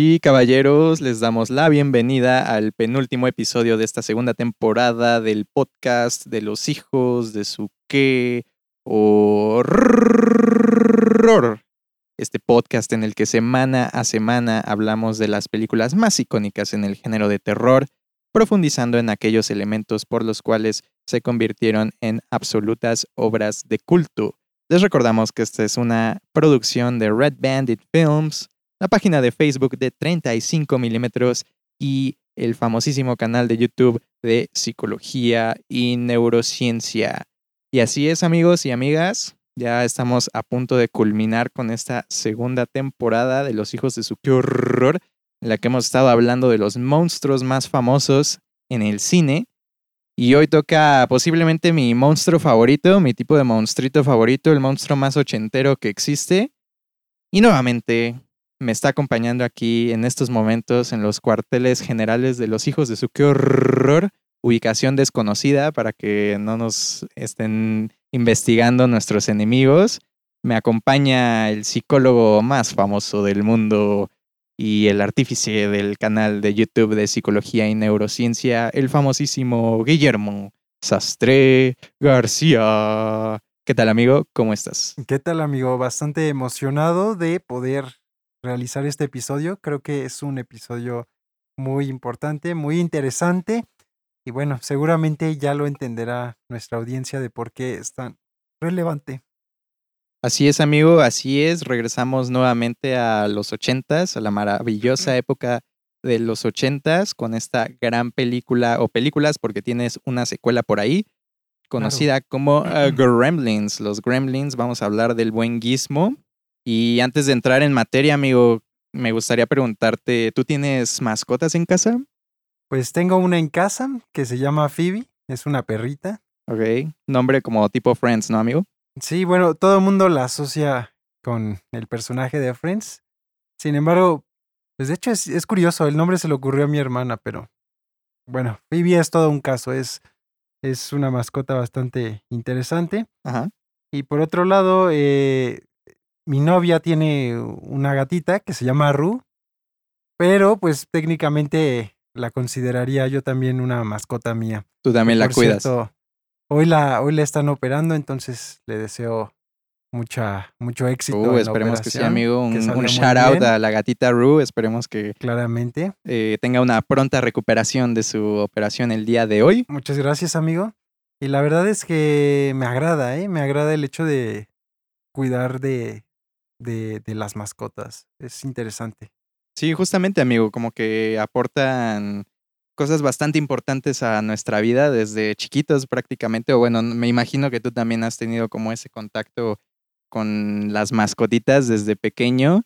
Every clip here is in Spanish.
Y caballeros, les damos la bienvenida al penúltimo episodio de esta segunda temporada del podcast de los hijos de su qué horror. Este podcast en el que semana a semana hablamos de las películas más icónicas en el género de terror, profundizando en aquellos elementos por los cuales se convirtieron en absolutas obras de culto. Les recordamos que esta es una producción de Red Bandit Films la página de Facebook de 35 milímetros y el famosísimo canal de YouTube de Psicología y Neurociencia. Y así es amigos y amigas, ya estamos a punto de culminar con esta segunda temporada de Los Hijos de su qué horror, en la que hemos estado hablando de los monstruos más famosos en el cine. Y hoy toca posiblemente mi monstruo favorito, mi tipo de monstruito favorito, el monstruo más ochentero que existe. Y nuevamente me está acompañando aquí en estos momentos en los cuarteles generales de los hijos de su qué horror, ubicación desconocida para que no nos estén investigando nuestros enemigos. Me acompaña el psicólogo más famoso del mundo y el artífice del canal de YouTube de Psicología y Neurociencia, el famosísimo Guillermo Sastre García. ¿Qué tal amigo? ¿Cómo estás? ¿Qué tal amigo? Bastante emocionado de poder realizar este episodio. Creo que es un episodio muy importante, muy interesante. Y bueno, seguramente ya lo entenderá nuestra audiencia de por qué es tan relevante. Así es, amigo, así es. Regresamos nuevamente a los ochentas, a la maravillosa época de los ochentas, con esta gran película o películas, porque tienes una secuela por ahí, conocida como uh, Gremlins. Los Gremlins, vamos a hablar del buen Gizmo, y antes de entrar en materia, amigo, me gustaría preguntarte, ¿tú tienes mascotas en casa? Pues tengo una en casa que se llama Phoebe, es una perrita. Ok, nombre como tipo Friends, ¿no, amigo? Sí, bueno, todo el mundo la asocia con el personaje de Friends. Sin embargo, pues de hecho es, es curioso, el nombre se le ocurrió a mi hermana, pero bueno, Phoebe es todo un caso, es, es una mascota bastante interesante. Ajá. Y por otro lado, eh, mi novia tiene una gatita que se llama Ru, pero pues técnicamente la consideraría yo también una mascota mía. Tú también la cuidas. hoy la, hoy la están operando, entonces le deseo mucha, mucho éxito. Uh, esperemos que sea, amigo. Un, shout out a la gatita Ru. Esperemos que claramente eh, tenga una pronta recuperación de su operación el día de hoy. Muchas gracias, amigo. Y la verdad es que me agrada, ¿eh? Me agrada el hecho de cuidar de, de, de las mascotas. Es interesante. Sí, justamente, amigo, como que aportan cosas bastante importantes a nuestra vida desde chiquitos prácticamente, o bueno, me imagino que tú también has tenido como ese contacto con las mascotitas desde pequeño,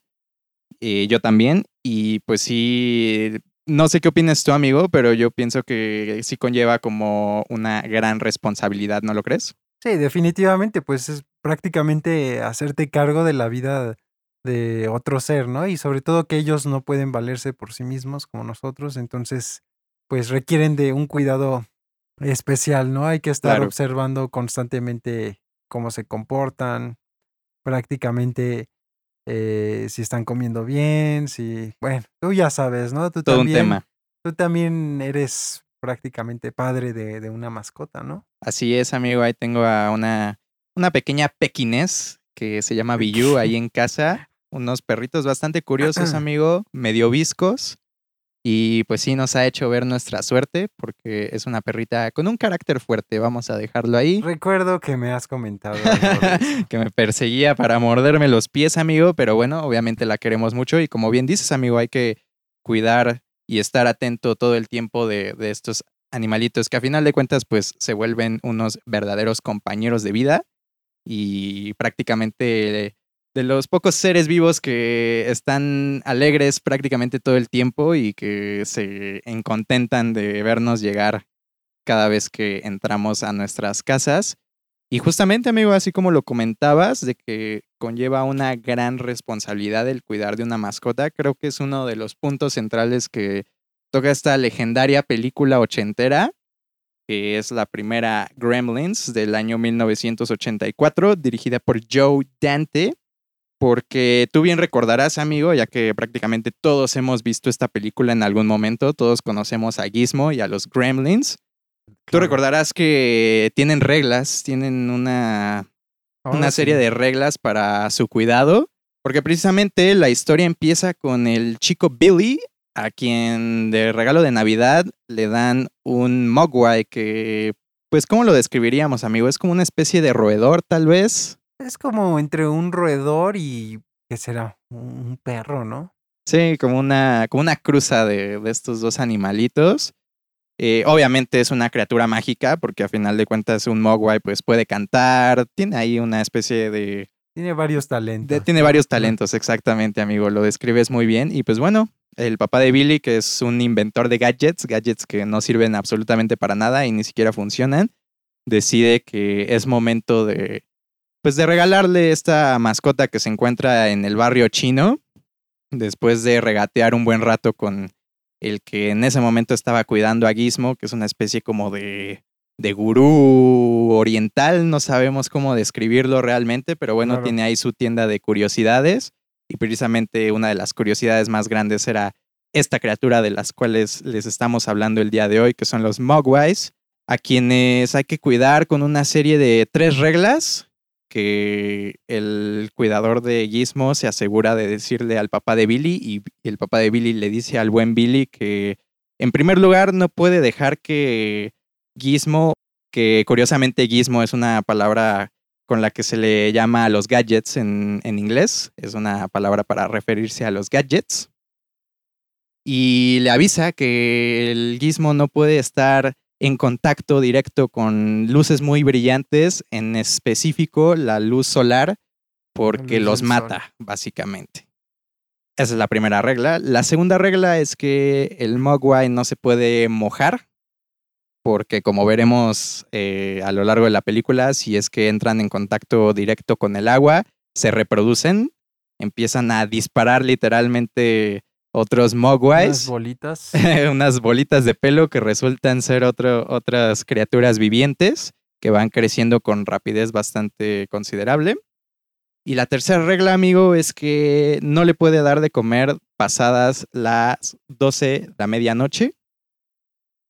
y yo también, y pues sí, no sé qué opinas tú, amigo, pero yo pienso que sí conlleva como una gran responsabilidad, ¿no lo crees? Sí, definitivamente, pues es prácticamente hacerte cargo de la vida de otro ser, ¿no? Y sobre todo que ellos no pueden valerse por sí mismos como nosotros, entonces, pues requieren de un cuidado especial, ¿no? Hay que estar observando constantemente cómo se comportan, prácticamente eh, si están comiendo bien, si, bueno, tú ya sabes, ¿no? Tú Todo un tema. Tú también eres prácticamente padre de, de, una mascota, ¿no? Así es, amigo. Ahí tengo a una, una pequeña pequinés que se llama Biyu ahí en casa. Unos perritos bastante curiosos, amigo, medio viscos. Y pues sí, nos ha hecho ver nuestra suerte porque es una perrita con un carácter fuerte. Vamos a dejarlo ahí. Recuerdo que me has comentado. que me perseguía para morderme los pies, amigo. Pero bueno, obviamente la queremos mucho. Y como bien dices, amigo, hay que cuidar y estar atento todo el tiempo de, estos animalitos que a final de cuentas pues se vuelven unos verdaderos compañeros de vida y prácticamente de los pocos seres vivos que están alegres prácticamente todo el tiempo y que se contentan de vernos llegar cada vez que entramos a nuestras casas. Y justamente, amigo, así como lo comentabas, de que conlleva una gran responsabilidad el cuidar de una mascota, creo que es uno de los puntos centrales que toca esta legendaria película ochentera, que es la primera Gremlins del año 1984, dirigida por Joe Dante. porque tú bien recordarás, amigo, ya que prácticamente todos hemos visto esta película en algún momento, todos conocemos a Gizmo y a los Gremlins. Tú recordarás que tienen reglas, tienen una, una serie de reglas para su cuidado, porque precisamente la historia empieza con el chico Billy, a quien de regalo de Navidad le dan un Mogwai que, pues, ¿cómo lo describiríamos, amigo? Es como una especie de roedor, tal vez. Es como entre un roedor y, ¿qué será? Un perro, ¿no? Sí, como una, como una cruza de, de estos dos animalitos. Eh, obviamente es una criatura mágica porque a final de cuentas un Mogwai pues puede cantar, tiene ahí una especie de... Tiene varios talentos. tiene varios talentos, exactamente, amigo, lo describes muy bien. Y pues bueno, el papá de Billy, que es un inventor de gadgets, gadgets que no sirven absolutamente para nada y ni siquiera funcionan, decide que es momento de pues de regalarle esta mascota que se encuentra en el barrio chino, después de regatear un buen rato con el que en ese momento estaba cuidando a Gizmo, que es una especie como de, de gurú oriental, no sabemos cómo describirlo realmente, pero bueno, tiene ahí su tienda de curiosidades y precisamente una de las curiosidades más grandes era esta criatura de las cuales les estamos hablando el día de hoy, que son los Mogwais, a quienes hay que cuidar con una serie de tres reglas que el cuidador de Gizmo se asegura de decirle al papá de Billy y el papá de Billy le dice al buen Billy que en primer lugar no puede dejar que Gizmo, que curiosamente Gizmo es una palabra con la que se le llama a los gadgets en, en inglés, es una palabra para referirse a los gadgets, y le avisa que el Gizmo no puede estar en contacto directo con luces muy brillantes, en específico la luz solar, porque los mata, básicamente. Esa es la primera regla. La segunda regla es que el Mogwai no se puede mojar, porque como veremos eh, a lo largo de la película, si es que entran en contacto directo con el agua, se reproducen, empiezan a disparar literalmente otros mogwais. Unas bolitas. unas bolitas de pelo que resultan ser otras criaturas vivientes que van creciendo con rapidez bastante considerable. Y la tercera regla, amigo, es que no le puede dar de comer pasadas las 12 de la medianoche,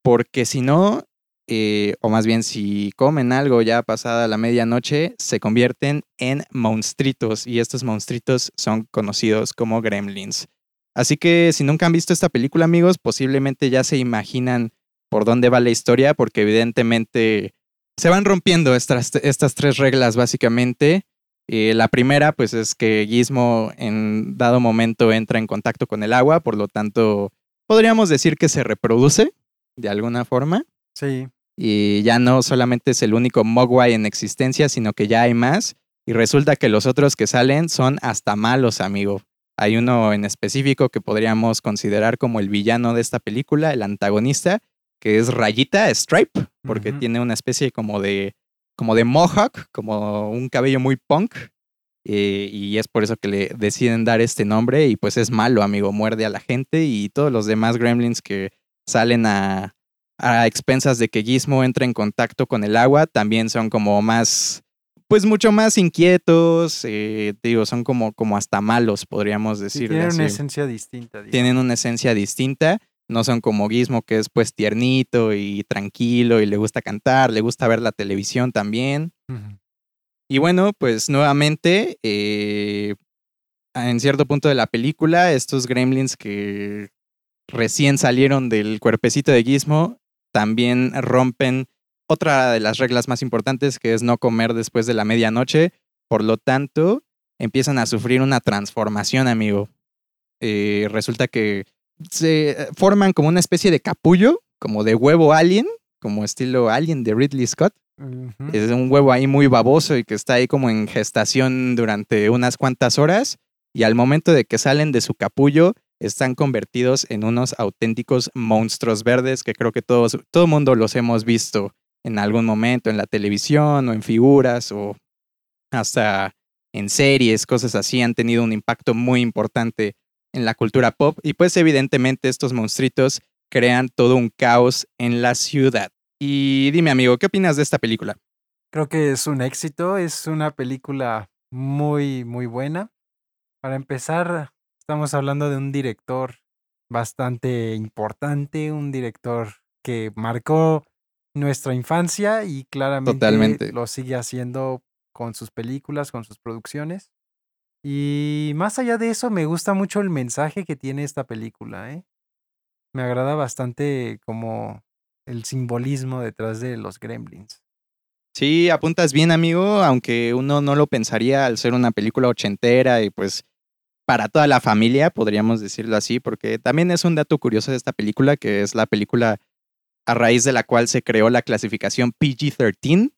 porque si no, eh, o más bien si comen algo ya pasada la medianoche, se convierten en monstruitos y estos monstruitos son conocidos como gremlins. Así que si nunca han visto esta película, amigos, posiblemente ya se imaginan por dónde va la historia, porque evidentemente se van rompiendo estas, estas tres reglas básicamente. Eh, la primera, pues es que Gizmo en dado momento entra en contacto con el agua, por lo tanto, podríamos decir que se reproduce de alguna forma. Sí. Y ya no solamente es el único Mogwai en existencia, sino que ya hay más. Y resulta que los otros que salen son hasta malos, amigo. Hay uno en específico que podríamos considerar como el villano de esta película, el antagonista, que es Rayita Stripe, porque tiene una especie como de, como de mohawk, como un cabello muy punk. Eh, y es por eso que le deciden dar este nombre y pues es malo, amigo, muerde a la gente y todos los demás gremlins que salen a, a expensas de que Gizmo entre en contacto con el agua también son como más pues mucho más inquietos, eh, digo, son como, como hasta malos, podríamos decir. tienen una esencia distinta. Tienen una esencia distinta, no son como Gizmo, que es pues tiernito y tranquilo y le gusta cantar, le gusta ver la televisión también. Y bueno, pues nuevamente, eh, en cierto punto de la película, estos gremlins que recién salieron del cuerpecito de Gizmo también rompen otra de las reglas más importantes que es no comer después de la medianoche. Por lo tanto, empiezan a sufrir una transformación, amigo. Eh, resulta que se forman como una especie de capullo, como de huevo alien, como estilo alien de Ridley Scott. Es un huevo ahí muy baboso y que está ahí como en gestación durante unas cuantas horas. Y al momento de que salen de su capullo, están convertidos en unos auténticos monstruos verdes que creo que todos, todo mundo los hemos visto en algún momento en la televisión o en figuras o hasta en series, cosas así, han tenido un impacto muy importante en la cultura pop y pues evidentemente estos monstruitos crean todo un caos en la ciudad. Y dime amigo, ¿qué opinas de esta película? Creo que es un éxito, es una película muy, muy buena. para empezar, estamos hablando de un director bastante importante, un director que marcó nuestra infancia y claramente lo sigue haciendo con sus películas, con sus producciones. Y más allá de eso, me gusta mucho el mensaje que tiene esta película. ¿eh? Me agrada bastante como el simbolismo detrás de los gremlins. Sí, apuntas bien, amigo, aunque uno no lo pensaría al ser una película ochentera y pues para toda la familia, podríamos decirlo así, porque también es un dato curioso de esta película, que es la película a raíz de la cual se creó la clasificación PG-13,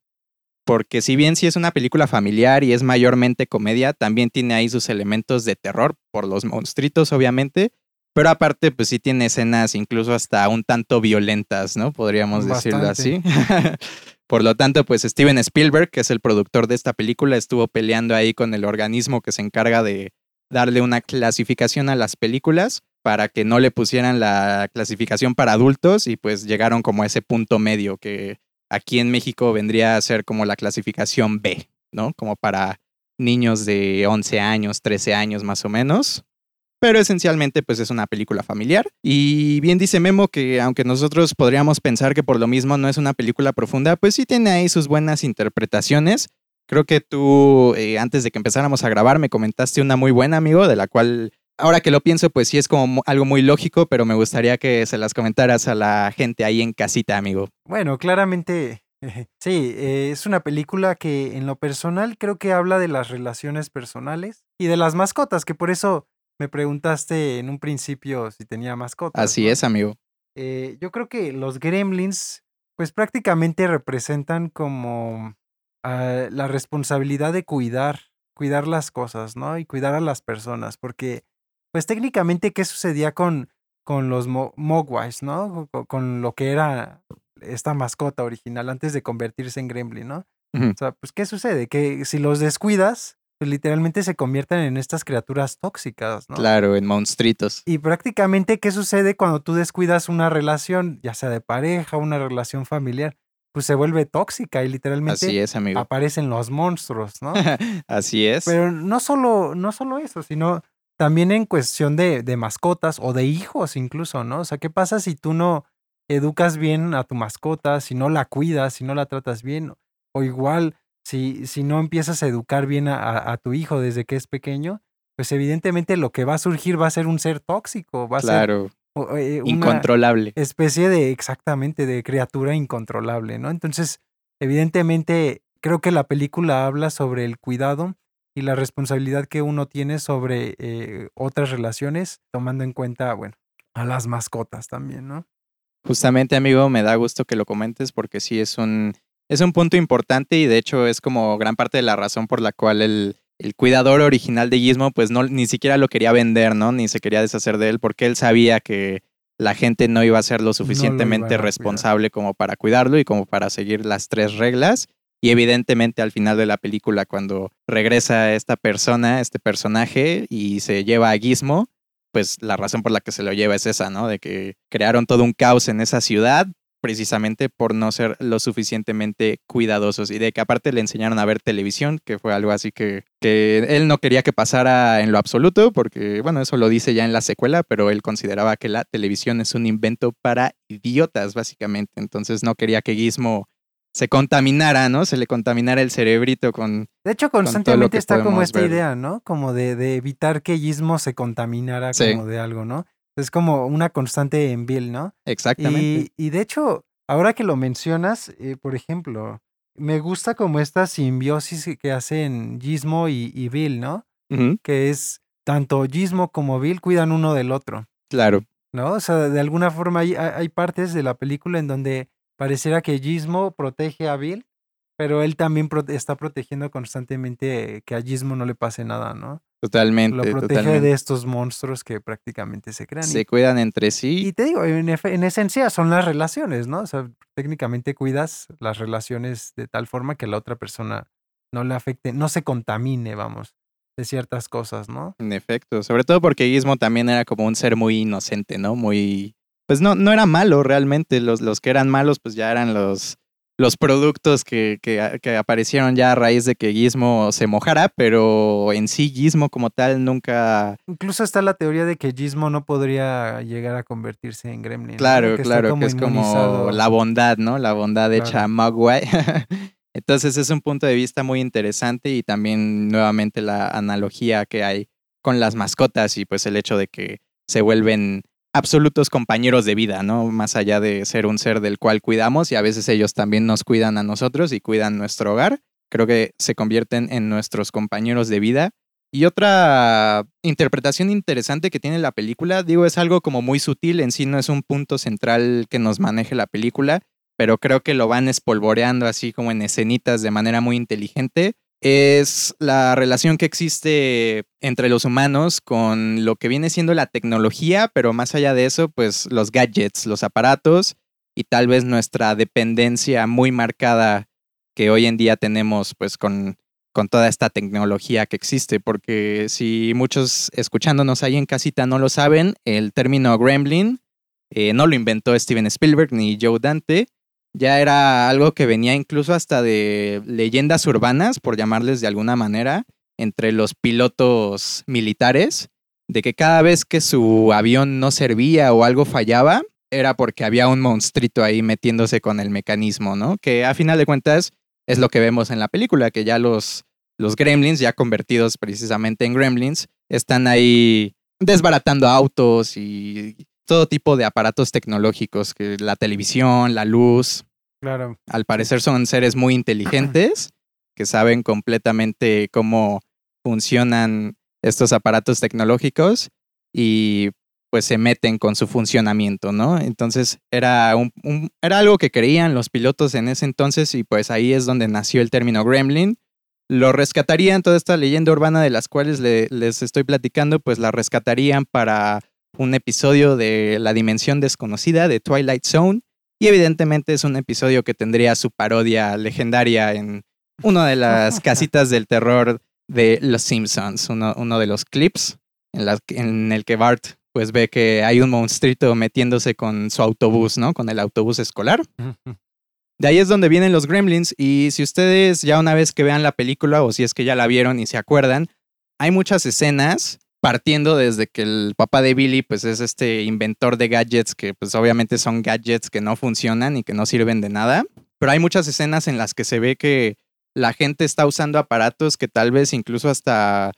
porque si bien sí es una película familiar y es mayormente comedia, también tiene ahí sus elementos de terror por los monstruitos, obviamente, pero aparte, pues sí tiene escenas incluso hasta un tanto violentas, ¿no? Podríamos decirlo así. Por lo tanto, pues Steven Spielberg, que es el productor de esta película, estuvo peleando ahí con el organismo que se encarga de darle una clasificación a las películas para que no le pusieran la clasificación para adultos y pues llegaron como a ese punto medio que aquí en México vendría a ser como la clasificación B, ¿no? Como para niños de 11 años, 13 años más o menos. Pero esencialmente pues es una película familiar. Y bien dice Memo que aunque nosotros podríamos pensar que por lo mismo no es una película profunda, pues sí tiene ahí sus buenas interpretaciones. Creo que tú, eh, antes de que empezáramos a grabar, me comentaste una muy buena, amigo, de la cual ahora que lo pienso, pues sí es como algo muy lógico, pero me gustaría que se las comentaras a la gente ahí en casita, amigo. Bueno, claramente, sí, eh, es una película que en lo personal creo que habla de las relaciones personales y de las mascotas, que por eso me preguntaste en un principio si tenía mascotas. Así es, amigo. Eh, yo creo que los gremlins, pues prácticamente representan como ah, la responsabilidad de cuidar, cuidar las cosas, ¿no? Y cuidar a las personas, porque pues técnicamente, ¿qué sucedía con, con los Mogwais, ¿no? Con, lo que era esta mascota original antes de convertirse en Gremlin, ¿no? O sea, pues, ¿qué sucede? Que si los descuidas, pues literalmente se convierten en estas criaturas tóxicas, ¿no? Claro, en monstruitos. Y prácticamente, ¿qué sucede cuando tú descuidas una relación, ya sea de pareja, una relación familiar? Pues se vuelve tóxica y literalmente Así es, amigo. aparecen los monstruos, ¿no? Así es. Pero no solo, no solo eso, sino también en cuestión de, de, mascotas o de hijos incluso, ¿no? O sea, ¿qué pasa si tú no educas bien a tu mascota, si no la cuidas, si no la tratas bien? O igual, si, si no empiezas a educar bien a, a, tu hijo desde que es pequeño, pues evidentemente lo que va a surgir va a ser un ser tóxico, va a claro. ser eh, una incontrolable. Especie de, exactamente, de criatura incontrolable, ¿no? Entonces, evidentemente, creo que la película habla sobre el cuidado y la responsabilidad que uno tiene sobre eh, otras relaciones, tomando en cuenta, bueno, a las mascotas también, ¿no? Justamente, amigo, me da gusto que lo comentes porque sí es un, es un punto importante y de hecho es como gran parte de la razón por la cual el, el cuidador original de Gizmo pues no, ni siquiera lo quería vender, ¿no? Ni se quería deshacer de él porque él sabía que la gente no iba a ser lo suficientemente responsable como para cuidarlo y como para seguir las tres reglas. Y evidentemente al final de la película, cuando regresa esta persona, este personaje, y se lleva a Gizmo, pues la razón por la que se lo lleva es esa, ¿no? De que crearon todo un caos en esa ciudad precisamente por no ser lo suficientemente cuidadosos y de que aparte le enseñaron a ver televisión, que fue algo así que, que él no quería que pasara en lo absoluto, porque bueno, eso lo dice ya en la secuela, pero él consideraba que la televisión es un invento para idiotas, básicamente. Entonces no quería que Gizmo se contaminara, ¿no? Se le contaminara el cerebrito con. De hecho, constantemente está como esta idea, ¿no? Como de, de, evitar que Gizmo se contaminara como de algo, ¿no? Es como una constante en Bill, ¿no? Exactamente. Y, de hecho, ahora que lo mencionas, eh, por ejemplo, me gusta como esta simbiosis que hacen Gizmo y, Bill, ¿no? Que es tanto Gizmo como Bill cuidan uno del otro. Claro. ¿No? O sea, de alguna forma hay, hay partes de la película en donde Pareciera que Gizmo protege a Bill, pero él también está protegiendo constantemente que a Gizmo no le pase nada, ¿no? Totalmente. Lo protege de estos monstruos que prácticamente se crean. Se cuidan entre sí. Y te digo, en, en, esencia son las relaciones, ¿no? O sea, técnicamente cuidas las relaciones de tal forma que la otra persona no le afecte, no se contamine, vamos, de ciertas cosas, ¿no? En efecto, sobre todo porque Gizmo también era como un ser muy inocente, ¿no? Muy pues no, no era malo realmente. Los, los que eran malos, pues ya eran los, los productos que, que, aparecieron ya a raíz de que Gizmo se mojara, pero en sí Gizmo como tal nunca... Incluso está la teoría de que Gizmo no podría llegar a convertirse en Gremlin. Claro, claro, que es como la bondad, ¿no? La bondad hecha Mogwai. Entonces es un punto de vista muy interesante y también nuevamente la analogía que hay con las mascotas y pues el hecho de que se vuelven absolutos compañeros de vida, ¿no? Más allá de ser un ser del cual cuidamos y a veces ellos también nos cuidan a nosotros y cuidan nuestro hogar. Creo que se convierten en nuestros compañeros de vida. Y otra interpretación interesante que tiene la película, digo, es algo como muy sutil, en sí no es un punto central que nos maneje la película, pero creo que lo van espolvoreando así como en escenitas de manera muy inteligente es la relación que existe entre los humanos con lo que viene siendo la tecnología, pero más allá de eso, pues los gadgets, los aparatos y tal vez nuestra dependencia muy marcada que hoy en día tenemos pues con, con toda esta tecnología que existe, porque si muchos escuchándonos ahí en casita no lo saben, el término gremlin eh, no lo inventó Steven Spielberg ni Joe Dante, ya era algo que venía incluso hasta de leyendas urbanas, por llamarles de alguna manera, entre los pilotos militares, de que cada vez que su avión no servía o algo fallaba, era porque había un monstruito ahí metiéndose con el mecanismo, ¿no? Que a final de cuentas es lo que vemos en la película, que ya los, los gremlins, ya convertidos precisamente en gremlins, están ahí desbaratando autos y todo tipo de aparatos tecnológicos, que la televisión, la luz. Claro. Al parecer son seres muy inteligentes que saben completamente cómo funcionan estos aparatos tecnológicos y pues se meten con su funcionamiento, ¿no? Entonces era, un, era algo que creían los pilotos en ese entonces y pues ahí es donde nació el término gremlin. Lo rescatarían, toda esta leyenda urbana de las cuales les estoy platicando, pues la rescatarían para un episodio de La Dimensión Desconocida de Twilight Zone. Y evidentemente es un episodio que tendría su parodia legendaria en una de las casitas del terror de Los Simpsons, uno, uno de los clips en, en, el que Bart pues ve que hay un monstruito metiéndose con su autobús, ¿no? Con el autobús escolar. De ahí es donde vienen los gremlins y si ustedes ya una vez que vean la película o si es que ya la vieron y se acuerdan, hay muchas escenas partiendo desde que el papá de Billy pues es este inventor de gadgets que pues obviamente son gadgets que no funcionan y que no sirven de nada, pero hay muchas escenas en las que se ve que la gente está usando aparatos que tal vez incluso hasta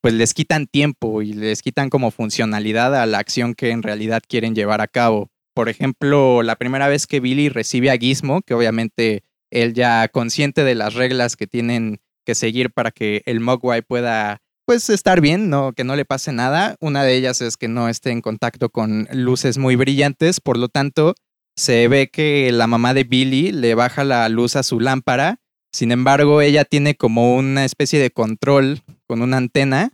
pues les quitan tiempo y les quitan como funcionalidad a la acción que en realidad quieren llevar a cabo. Por ejemplo, la primera vez que Billy recibe a Gizmo, que obviamente él ya consciente de las reglas que tienen que seguir para que el Mogwai pueda pues estar bien, no, que no le pase nada. Una de ellas es que no esté en contacto con luces muy brillantes, por lo tanto, se ve que la mamá de Billy le baja la luz a su lámpara. Sin embargo, ella tiene como una especie de control con una antena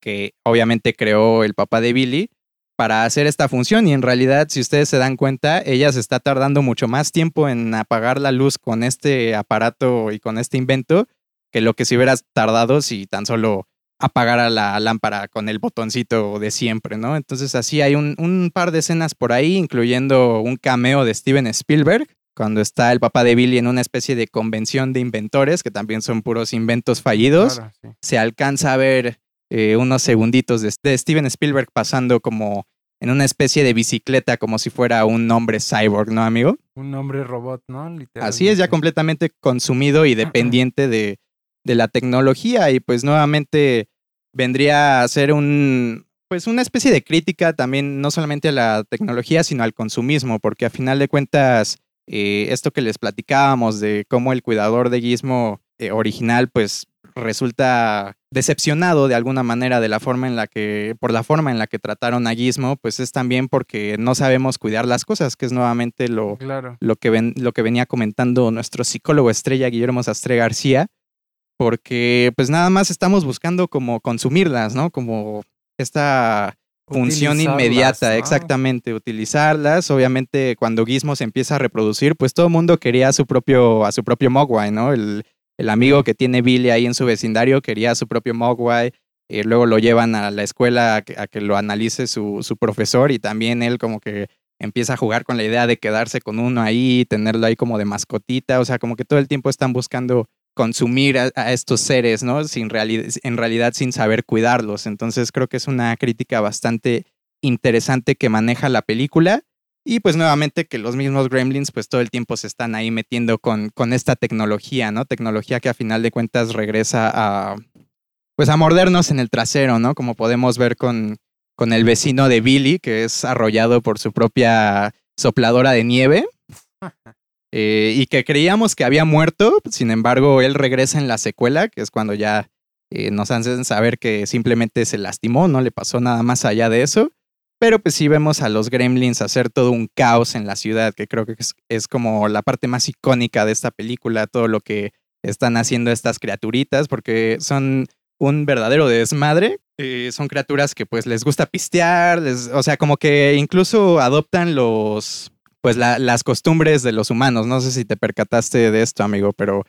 que obviamente creó el papá de Billy para hacer esta función y en realidad si ustedes se dan cuenta ella se está tardando mucho más tiempo en apagar la luz con este aparato y con este invento que lo que si hubieras tardado si tan solo apagar a la lámpara con el botoncito de siempre, ¿no? Entonces así hay un, par de escenas por ahí, incluyendo un cameo de Steven Spielberg, cuando está el papá de Billy en una especie de convención de inventores, que también son puros inventos fallidos. Se alcanza a ver eh, unos segunditos de, Steven Spielberg pasando como en una especie de bicicleta, como si fuera un hombre cyborg, ¿no, amigo? Un hombre robot, ¿no? Así es, ya completamente consumido y dependiente de de la tecnología y pues nuevamente vendría a ser un, pues una especie de crítica también no solamente a la tecnología, sino al consumismo, porque a final de cuentas, eh, esto que les platicábamos de cómo el cuidador de Gizmo eh, original, pues resulta decepcionado de alguna manera de la forma en la que, por la forma en la que trataron a Gizmo, pues es también porque no sabemos cuidar las cosas, que es nuevamente lo, lo, que, ven, lo que venía comentando nuestro psicólogo estrella Guillermo Sastre García, porque pues nada más estamos buscando como consumirlas, ¿no? Como esta función inmediata, exactamente, utilizarlas. Obviamente cuando Gizmo se empieza a reproducir, pues todo el mundo quería a su propio, a su propio Mogwai, ¿no? El, el amigo que tiene Billy ahí en su vecindario quería a su propio Mogwai. Y luego lo llevan a la escuela a que, a que lo analice su, su, profesor y también él como que empieza a jugar con la idea de quedarse con uno ahí, tenerlo ahí como de mascotita, o sea, como que todo el tiempo están buscando consumir a, estos seres, ¿no? Sin en realidad sin saber cuidarlos. Entonces creo que es una crítica bastante interesante que maneja la película. Y pues nuevamente que los mismos gremlins pues todo el tiempo se están ahí metiendo con, con esta tecnología, ¿no? Tecnología que a final de cuentas regresa a, pues a mordernos en el trasero, ¿no? Como podemos ver con, con el vecino de Billy, que es arrollado por su propia sopladora de nieve. Eh, y que creíamos que había muerto, sin embargo, él regresa en la secuela, que es cuando ya eh, nos hacen saber que simplemente se lastimó, no le pasó nada más allá de eso. Pero pues sí vemos a los gremlins hacer todo un caos en la ciudad, que creo que es, como la parte más icónica de esta película, todo lo que están haciendo estas criaturitas, porque son un verdadero desmadre. Eh, son criaturas que pues les gusta pistear, o sea, como que incluso adoptan los, pues las costumbres de los humanos. No sé si te percataste de esto, amigo, pero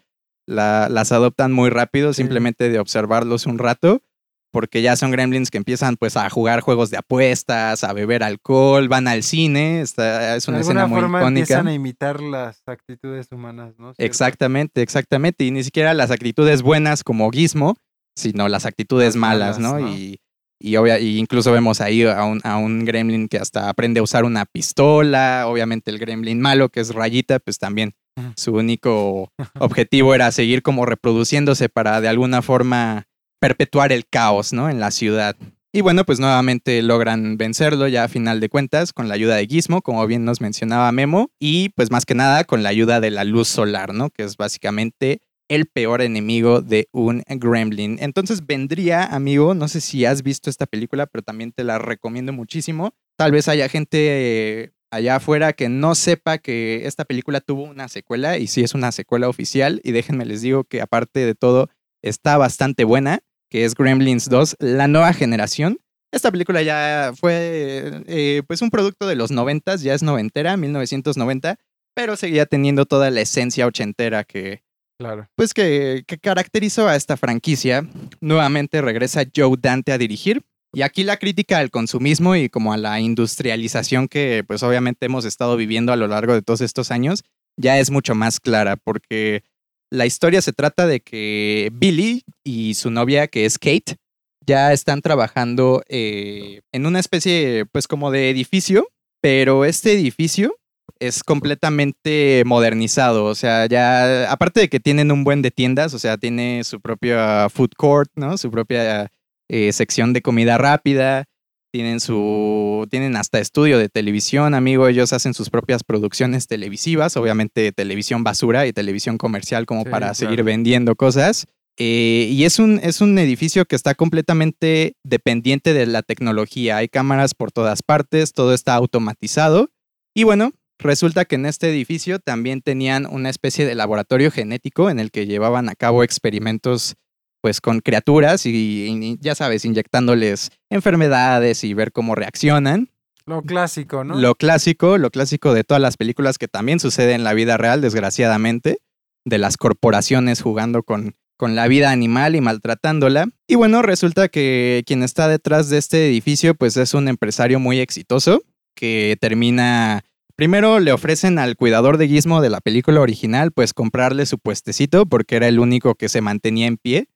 las adoptan muy rápido, simplemente de observarlos un rato porque ya son gremlins que empiezan pues a jugar juegos de apuestas, a beber alcohol, van al cine, está, es una escena muy forma icónica. Empiezan a imitar las actitudes humanas, ¿no? Exactamente, exactamente, y ni siquiera las actitudes buenas como Gizmo, sino las actitudes malas, ¿no? Y, y, y, incluso vemos ahí a un, a un gremlin que hasta aprende a usar una pistola, obviamente el gremlin malo que es Rayita, pues también su único objetivo era seguir como reproduciéndose para de alguna forma perpetuar el caos, ¿no? En la ciudad. Y bueno, pues nuevamente logran vencerlo ya a final de cuentas con la ayuda de Gizmo, como bien nos mencionaba Memo, y pues más que nada con la ayuda de la luz solar, ¿no? Que es básicamente el peor enemigo de un gremlin. Entonces vendría, amigo, no sé si has visto esta película, pero también te la recomiendo muchísimo. Tal vez haya gente allá afuera que no sepa que esta película tuvo una secuela y sí es una secuela oficial y déjenme les digo que aparte de todo está bastante buena que es Gremlins 2, la nueva generación. Esta película ya fue eh, pues un producto de los 90, ya es noventera, 1990, pero seguía teniendo toda la esencia ochentera que, claro. pues que, caracterizó a esta franquicia. Nuevamente regresa Joe Dante a dirigir. Y aquí la crítica al consumismo y como a la industrialización que pues obviamente hemos estado viviendo a lo largo de todos estos años ya es mucho más clara porque la historia se trata de que Billy y su novia, que es Kate, ya están trabajando eh, en una especie, pues como de edificio, pero este edificio es completamente modernizado, o sea, ya, aparte de que tienen un buen de tiendas, o sea, tiene su propia food court, ¿no? Su propia eh, sección de comida rápida, tienen su tienen hasta estudio de televisión, amigo, ellos hacen sus propias producciones televisivas, obviamente televisión basura y televisión comercial como para seguir vendiendo cosas. Eh, y es un, es un edificio que está completamente dependiente de la tecnología. Hay cámaras por todas partes, todo está automatizado. Y bueno, resulta que en este edificio también tenían una especie de laboratorio genético en el que llevaban a cabo experimentos pues con criaturas y, ya sabes, inyectándoles enfermedades y ver cómo reaccionan. Lo clásico, ¿no? Lo clásico, lo clásico de todas las películas que también sucede en la vida real, desgraciadamente, de las corporaciones jugando con, con la vida animal y maltratándola. Y bueno, resulta que quien está detrás de este edificio pues es un empresario muy exitoso que termina Primero le ofrecen al cuidador de Gizmo de la película original, pues comprarle su puestecito porque era el único que se mantenía en pie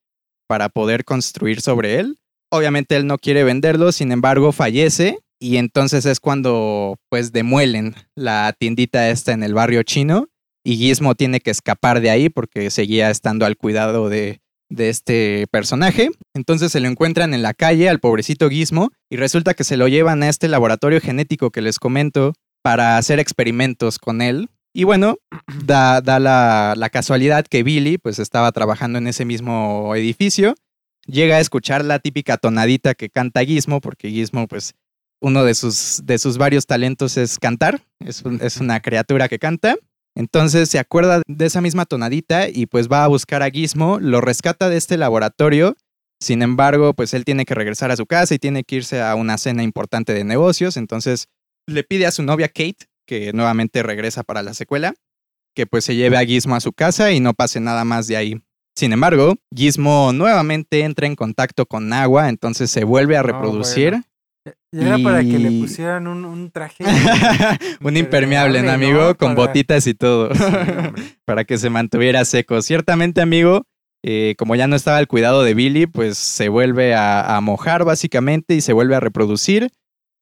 para poder construir sobre él. Obviamente él no quiere venderlo, sin embargo fallece y entonces es cuando pues demuelen la tiendita esta en el barrio chino y Gizmo tiene que escapar de ahí porque seguía estando al cuidado de, de este personaje. Entonces se lo encuentran en la calle al pobrecito Gizmo y resulta que se lo llevan a este laboratorio genético que les comento para hacer experimentos con él y bueno, da, da la, casualidad que Billy pues estaba trabajando en ese mismo edificio, llega a escuchar la típica tonadita que canta Gizmo, porque Gizmo pues uno de sus, de sus varios talentos es cantar, es, es una criatura que canta. Entonces se acuerda de esa misma tonadita y pues va a buscar a Gizmo, lo rescata de este laboratorio. Sin embargo, pues él tiene que regresar a su casa y tiene que irse a una cena importante de negocios. Entonces le pide a su novia Kate que nuevamente regresa para la secuela, que pues se lleve a Gizmo a su casa y no pase nada más de ahí. Sin embargo, Gizmo nuevamente entra en contacto con agua, entonces se vuelve a reproducir. Y era para que le pusieran un, un traje. un impermeable, ¿no, amigo? Con botitas y todo. para que se mantuviera seco. Ciertamente, amigo, eh, como ya no estaba al cuidado de Billy, pues se vuelve a, mojar básicamente y se vuelve a reproducir.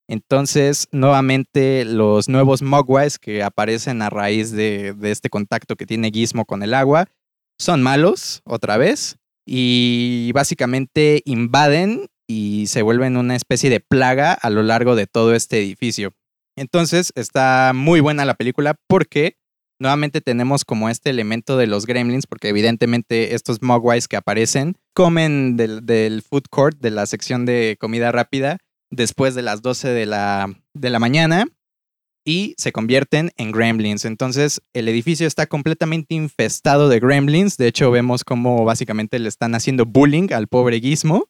Entonces, nuevamente, los nuevos Mogwais que aparecen a raíz de, este contacto que tiene Gizmo con el agua son malos, otra vez, y básicamente invaden y se vuelven una especie de plaga a lo largo de todo este edificio. Entonces, está muy buena la película porque nuevamente tenemos como este elemento de los gremlins, porque evidentemente estos mogwais que aparecen comen del, food court, de la sección de comida rápida, después de las 12 de la, de la mañana y se convierten en gremlins. Entonces el edificio está completamente infestado de gremlins. De hecho vemos cómo básicamente le están haciendo bullying al pobre Gizmo.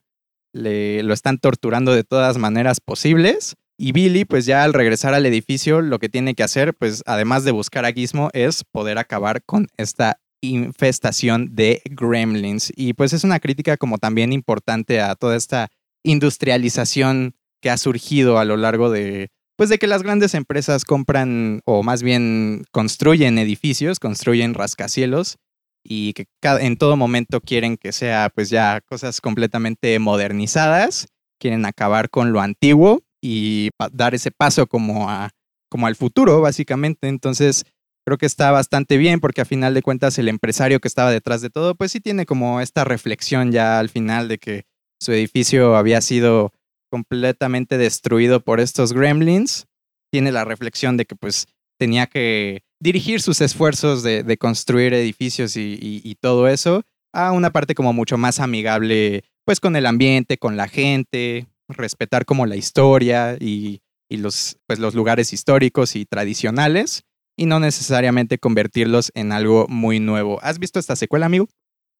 Le, lo están torturando de todas maneras posibles. Y Billy, pues ya al regresar al edificio, lo que tiene que hacer, pues además de buscar a Gizmo, es poder acabar con esta infestación de gremlins. Y pues es una crítica como también importante a toda esta industrialización que ha surgido a lo largo de, pues de que las grandes empresas compran o más bien construyen edificios, construyen rascacielos y que en todo momento quieren que sea pues ya cosas completamente modernizadas, quieren acabar con lo antiguo y dar ese paso como, a, como al futuro, básicamente. Entonces, creo que está bastante bien porque a final de cuentas el empresario que estaba detrás de todo, pues sí tiene como esta reflexión ya al final de que su edificio había sido completamente destruido por estos gremlins. Tiene la reflexión de que pues tenía que dirigir sus esfuerzos de, construir edificios y, y, todo eso a una parte como mucho más amigable, pues con el ambiente, con la gente, respetar como la historia y, los, pues, los lugares históricos y tradicionales y no necesariamente convertirlos en algo muy nuevo. ¿Has visto esta secuela, amigo?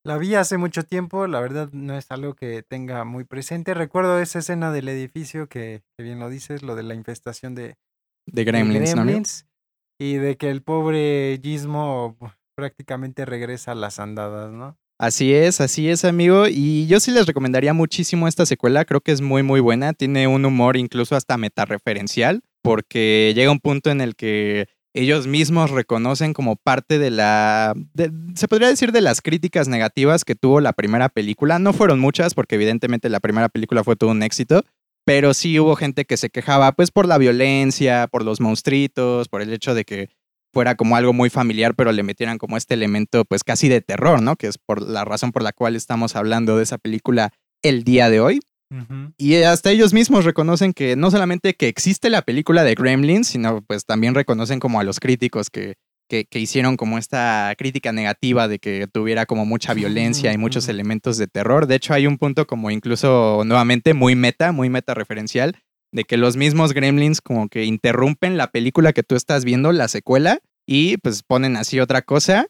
La vi hace mucho tiempo, la verdad no es algo que tenga muy presente. Recuerdo esa escena del edificio que, bien lo dices, lo de la infestación de, de gremlins, y de que el pobre Gizmo prácticamente regresa a las andadas, ¿no? Así es, así es, amigo. Y yo sí les recomendaría muchísimo esta secuela. Creo que es muy, muy buena. Tiene un humor incluso hasta metareferencial, porque llega un punto en el que ellos mismos reconocen como parte de la, se podría decir de las críticas negativas que tuvo la primera película. No fueron muchas, porque evidentemente la primera película fue todo un éxito, pero sí hubo gente que se quejaba pues por la violencia, por los monstruitos, por el hecho de que fuera como algo muy familiar, pero le metieran como este elemento pues casi de terror, ¿no? Que es por la razón por la cual estamos hablando de esa película el día de hoy. Y hasta ellos mismos reconocen que no solamente que existe la película de Gremlins, sino pues también reconocen como a los críticos que, que, hicieron como esta crítica negativa de que tuviera como mucha violencia y muchos elementos de terror. De hecho, hay un punto como incluso nuevamente muy meta, muy meta referencial, de que los mismos gremlins como que interrumpen la película que tú estás viendo, la secuela, y pues ponen así otra cosa,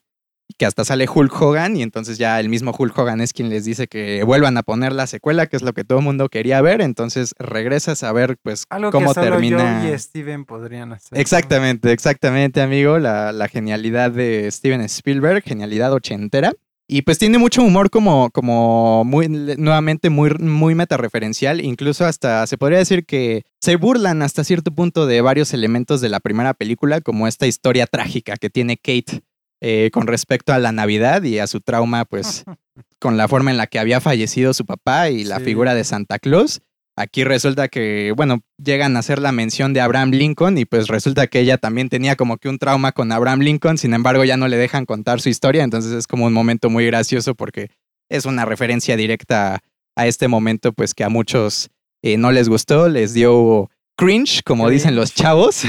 que hasta sale Hulk Hogan, y entonces ya el mismo Hulk Hogan es quien les dice que vuelvan a poner la secuela, que es lo que todo el mundo quería ver, entonces regresas a ver pues cómo termina. y Steven podrían hacer. Exactamente, exactamente, amigo, la, la genialidad de Steven Spielberg, genialidad ochentera. Y pues tiene mucho humor como, como muy, nuevamente muy, muy metareferencial. Incluso hasta se podría decir que se burlan hasta cierto punto de varios elementos de la primera película, como esta historia trágica que tiene Kate eh, con respecto a la Navidad y a su trauma, pues con la forma en la que había fallecido su papá y la figura de Santa Claus. Aquí resulta que, bueno, llegan a hacer la mención de Abraham Lincoln y pues resulta que ella también tenía como que un trauma con Abraham Lincoln, sin embargo ya no le dejan contar su historia, entonces es como un momento muy gracioso porque es una referencia directa a este momento pues que a muchos eh, no les gustó, les dio cringe, como dicen los chavos,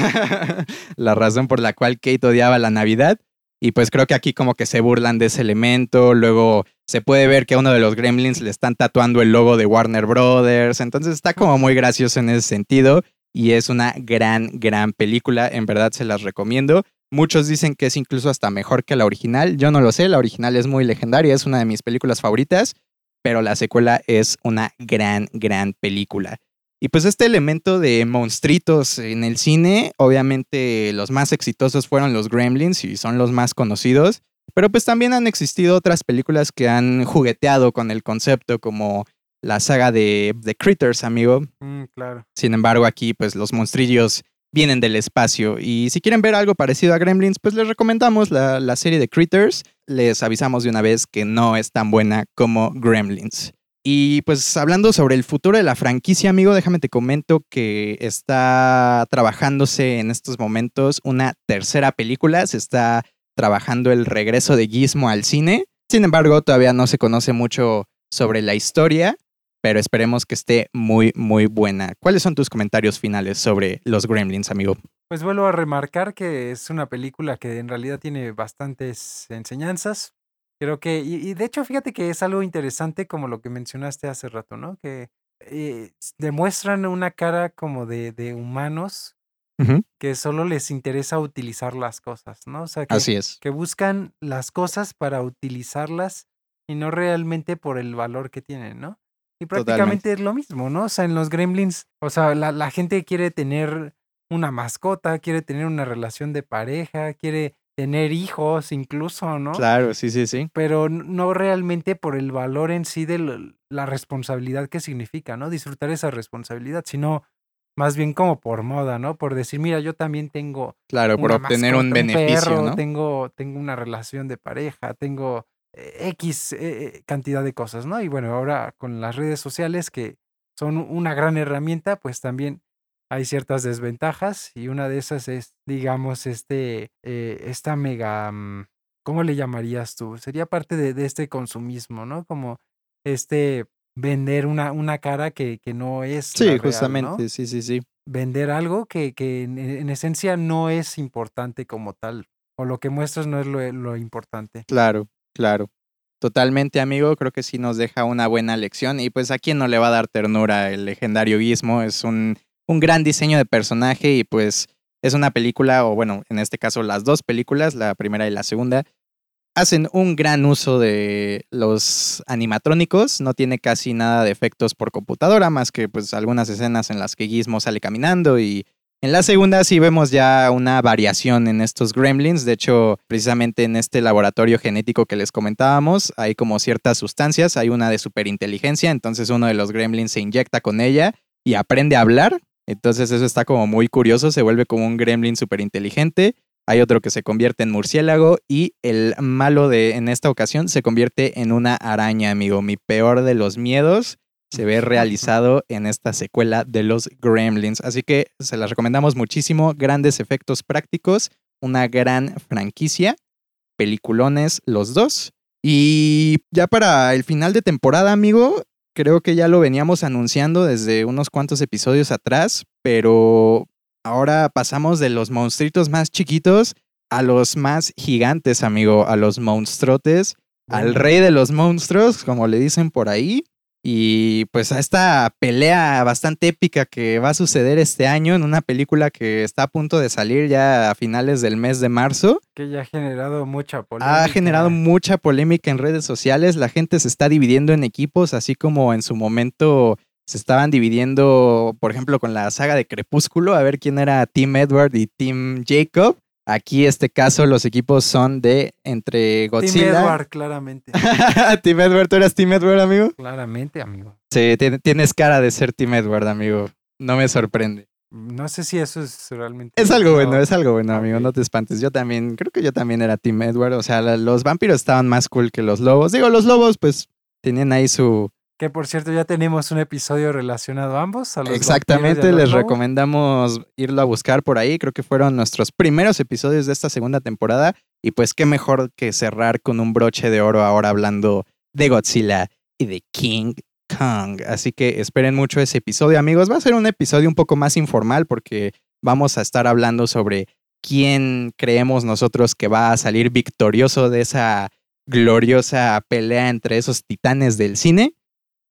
la razón por la cual Kate odiaba la Navidad. Y pues creo que aquí como que se burlan de ese elemento. Luego se puede ver que a uno de los gremlins le están tatuando el logo de Warner Brothers. Entonces está como muy gracioso en ese sentido. Y es una gran, gran película. En verdad se las recomiendo. Muchos dicen que es incluso hasta mejor que la original. Yo no lo sé. La original es muy legendaria. Es una de mis películas favoritas. Pero la secuela es una gran, gran película. Y pues este elemento de monstruitos en el cine, obviamente los más exitosos fueron los Gremlins y son los más conocidos, pero pues también han existido otras películas que han jugueteado con el concepto como la saga de The Critters, amigo. Mm, claro. Sin embargo, aquí pues los monstrillos vienen del espacio. Y si quieren ver algo parecido a Gremlins, pues les recomendamos la, la serie de Critters. Les avisamos de una vez que no es tan buena como Gremlins. Y pues hablando sobre el futuro de la franquicia, amigo, déjame te comento que está trabajándose en estos momentos una tercera película. Se está trabajando el regreso de Gizmo al cine. Sin embargo, todavía no se conoce mucho sobre la historia, pero esperemos que esté muy, muy buena. ¿Cuáles son tus comentarios finales sobre los Gremlins, amigo? Pues vuelvo a remarcar que es una película que en realidad tiene bastantes enseñanzas. Creo que, y, de hecho, fíjate que es algo interesante como lo que mencionaste hace rato, ¿no? Que eh, demuestran una cara como de, de humanos que solo les interesa utilizar las cosas, ¿no? O sea, que, Así es. que buscan las cosas para utilizarlas y no realmente por el valor que tienen, ¿no? Y prácticamente es lo mismo, ¿no? O sea, en los gremlins, o sea, la, la gente quiere tener una mascota, quiere tener una relación de pareja, quiere tener hijos incluso, ¿no? Claro, sí, sí, sí. Pero no realmente por el valor en sí de la responsabilidad que significa, ¿no? Disfrutar esa responsabilidad, sino más bien como por moda, ¿no? Por decir, mira, yo también tengo. Claro, por obtener un beneficio, ¿no? Tengo, tengo una relación de pareja, tengo eh, X eh, eh, cantidad de cosas, ¿no? Y bueno, ahora con las redes sociales que son una gran herramienta, pues también hay ciertas desventajas y una de esas es, digamos, este, esta mega, mm, ¿cómo le llamarías tú? Sería parte de, de este consumismo, ¿no? Como este vender una, una cara que, que no es. Sí, justamente, sí, sí, sí. Vender algo que, que en, esencia no es importante como tal. O lo que muestras no es lo, lo importante. Claro, claro. Totalmente, amigo. Creo que sí nos deja una buena lección. Y pues a quién no le va a dar ternura el legendario Gizmo. Es un, un gran diseño de personaje y pues es una película, o bueno, en este caso las dos películas, la primera y la segunda, hacen un gran uso de los animatrónicos, no tiene casi nada de efectos por computadora, más que pues algunas escenas en las que Gizmo sale caminando y en la segunda sí vemos ya una variación en estos gremlins, de hecho precisamente en este laboratorio genético que les comentábamos hay como ciertas sustancias, hay una de superinteligencia, entonces uno de los gremlins se inyecta con ella y aprende a hablar, entonces eso está como muy curioso, se vuelve como un gremlin superinteligente hay otro que se convierte en murciélago y el malo de en esta ocasión se convierte en una araña, amigo. Mi peor de los miedos se ve realizado en esta secuela de los Gremlins. Así que se las recomendamos muchísimo. Grandes efectos prácticos, una gran franquicia, peliculones los dos. Y ya para el final de temporada, amigo, creo que ya lo veníamos anunciando desde unos cuantos episodios atrás, pero Ahora pasamos de los monstruitos más chiquitos a los más gigantes, amigo, a los monstruotes, al rey de los monstruos, como le dicen por ahí. Y pues a esta pelea bastante épica que va a suceder este año en una película que está a punto de salir ya a finales del mes de marzo. Que ya ha generado mucha polémica. Ha generado mucha polémica en redes sociales. La gente se está dividiendo en equipos, así como en su momento se estaban dividiendo, por ejemplo, con la saga de Crepúsculo, a ver quién era Team Edward y Team Jacob. Aquí, este caso, los equipos son de entre Godzilla. Team Edward, claramente. Team Edward, ¿tú eras Team Edward, amigo? Claramente, amigo. Sí, tienes cara de ser Team Edward, amigo. No me sorprende. No sé si eso es realmente. Es algo bueno, es algo bueno, amigo. No te espantes. Yo también, creo que yo también era Team Edward. O sea, los vampiros estaban más cool que los lobos. Digo, los lobos, pues, tenían ahí su, que por cierto ya tenemos un episodio relacionado a ambos. A Exactamente, les recomendamos irlo a buscar por ahí. Creo que fueron nuestros primeros episodios de esta segunda temporada. Y pues qué mejor que cerrar con un broche de oro ahora hablando de Godzilla y de King Kong. Así que esperen mucho ese episodio, amigos. Va a ser un episodio un poco más informal porque vamos a estar hablando sobre quién creemos nosotros que va a salir victorioso de esa gloriosa pelea entre esos titanes del cine.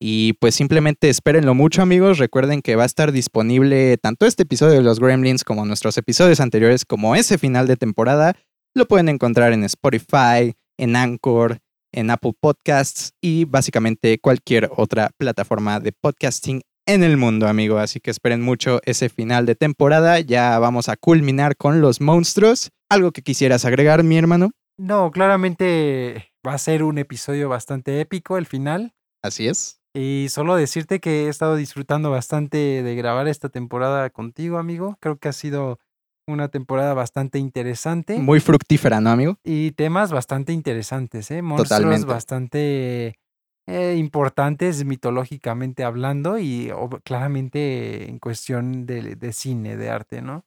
Y pues simplemente espérenlo mucho amigos, recuerden que va a estar disponible tanto este episodio de los Gremlins como nuestros episodios anteriores, como ese final de temporada. Lo pueden encontrar en Spotify, en Anchor, en Apple Podcasts y básicamente cualquier otra plataforma de podcasting en el mundo, amigo. Así que esperen mucho ese final de temporada. Ya vamos a culminar con los monstruos. ¿Algo que quisieras agregar, mi hermano? No, claramente va a ser un episodio bastante épico el final. Así es. Y solo decirte que he estado disfrutando bastante de grabar esta temporada contigo, amigo. Creo que ha sido una temporada bastante interesante. Muy fructífera, ¿no, amigo? Y temas bastante interesantes, ¿eh? Monstruos Totalmente. bastante eh, importantes mitológicamente hablando y claramente en cuestión de, de cine, de arte, ¿no?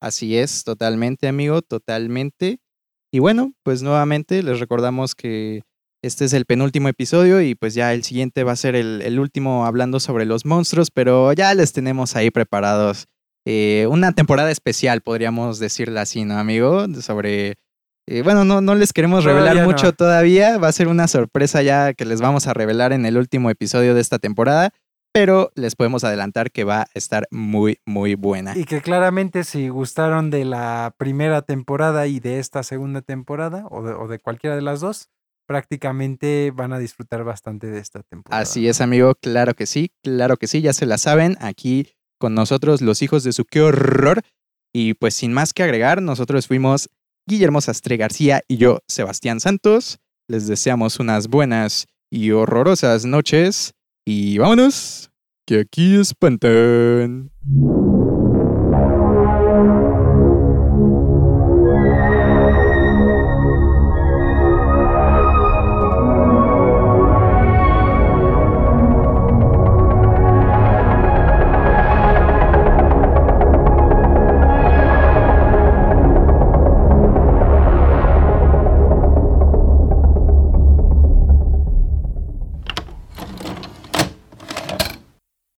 Así es, totalmente, amigo, totalmente. Y bueno, pues nuevamente les recordamos que este es el penúltimo episodio y pues ya el siguiente va a ser el, el último hablando sobre los monstruos, pero ya les tenemos ahí preparados eh, una temporada especial, podríamos decirla así, ¿no, amigo? Sobre... eh, bueno, no, no les queremos revelar Todavía no. mucho todavía, va a ser una sorpresa ya que les vamos a revelar en el último episodio de esta temporada, pero les podemos adelantar que va a estar muy, muy buena. Y que claramente si gustaron de la primera temporada y de esta segunda temporada, o de, o de cualquiera de las dos, prácticamente van a disfrutar bastante de esta temporada. Así es, amigo, claro que sí, claro que sí, ya se la saben, aquí con nosotros los hijos de su qué horror. Y pues sin más que agregar, nosotros fuimos Guillermo Sastre García y yo, Sebastián Santos. Les deseamos unas buenas y horrorosas noches y vámonos, que aquí espantan.